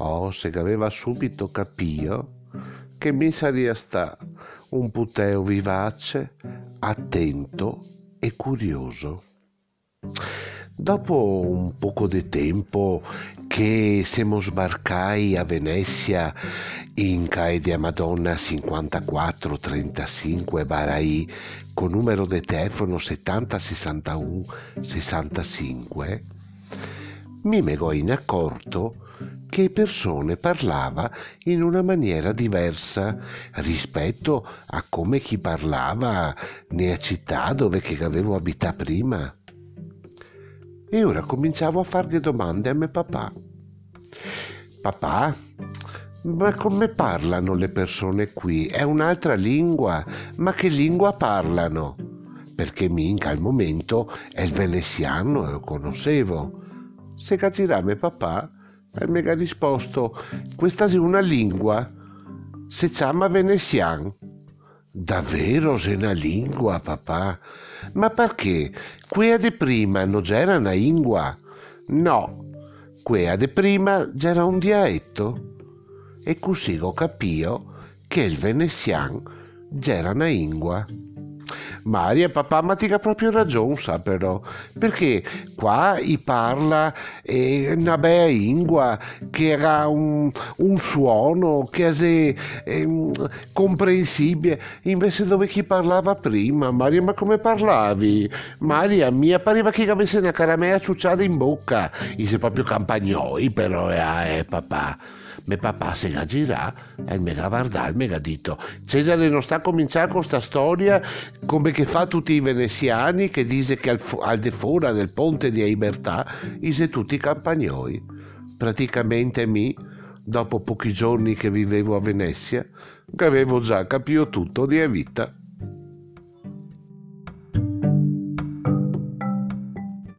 Oh, se aveva subito capito che mi sarebbe sta un puteo vivace, attento e curioso. Dopo un poco di tempo che siamo sbarcai a Venezia in CAE di Madonna 5435 Barai con numero di telefono 70 61 65, mi mego in accorto che persone parlava in una maniera diversa rispetto a come chi parlava nella città dove avevo abitato prima. E ora cominciavo a fargli domande a mio papà. Papà, ma come parlano le persone qui? È un'altra lingua, ma che lingua parlano? Perché minca al momento è il veneziano e lo conoscevo. Se capirà mio papà, e mi ha risposto, questa è una lingua, si chiama veneziano. Davvero è una lingua, papà? Ma perché? Quella di prima non c'era una lingua? No, quella di prima c'era un dialetto. E così ho capito che il veneziano c'era una lingua. Maria, papà, ma ti ha proprio ragione, sa però, perché qua i parla eh, una bella lingua che era un, un suono che è eh, comprensibile, invece dove chi parlava prima, Maria, ma come parlavi? Maria, mi appariva che avesse una caramella ciucciata in bocca, e sei proprio campagnoi però, eh, eh papà. Mio papà se la girà e mi ha guardato e mi ha detto Cesare non sta a cominciare con questa storia? Come che fa tutti i veneziani che dice che al, al di fuori del ponte di libertà ise tutti i campagnoli. Praticamente mi, dopo pochi giorni che vivevo a Venezia, che avevo già capito tutto di vita.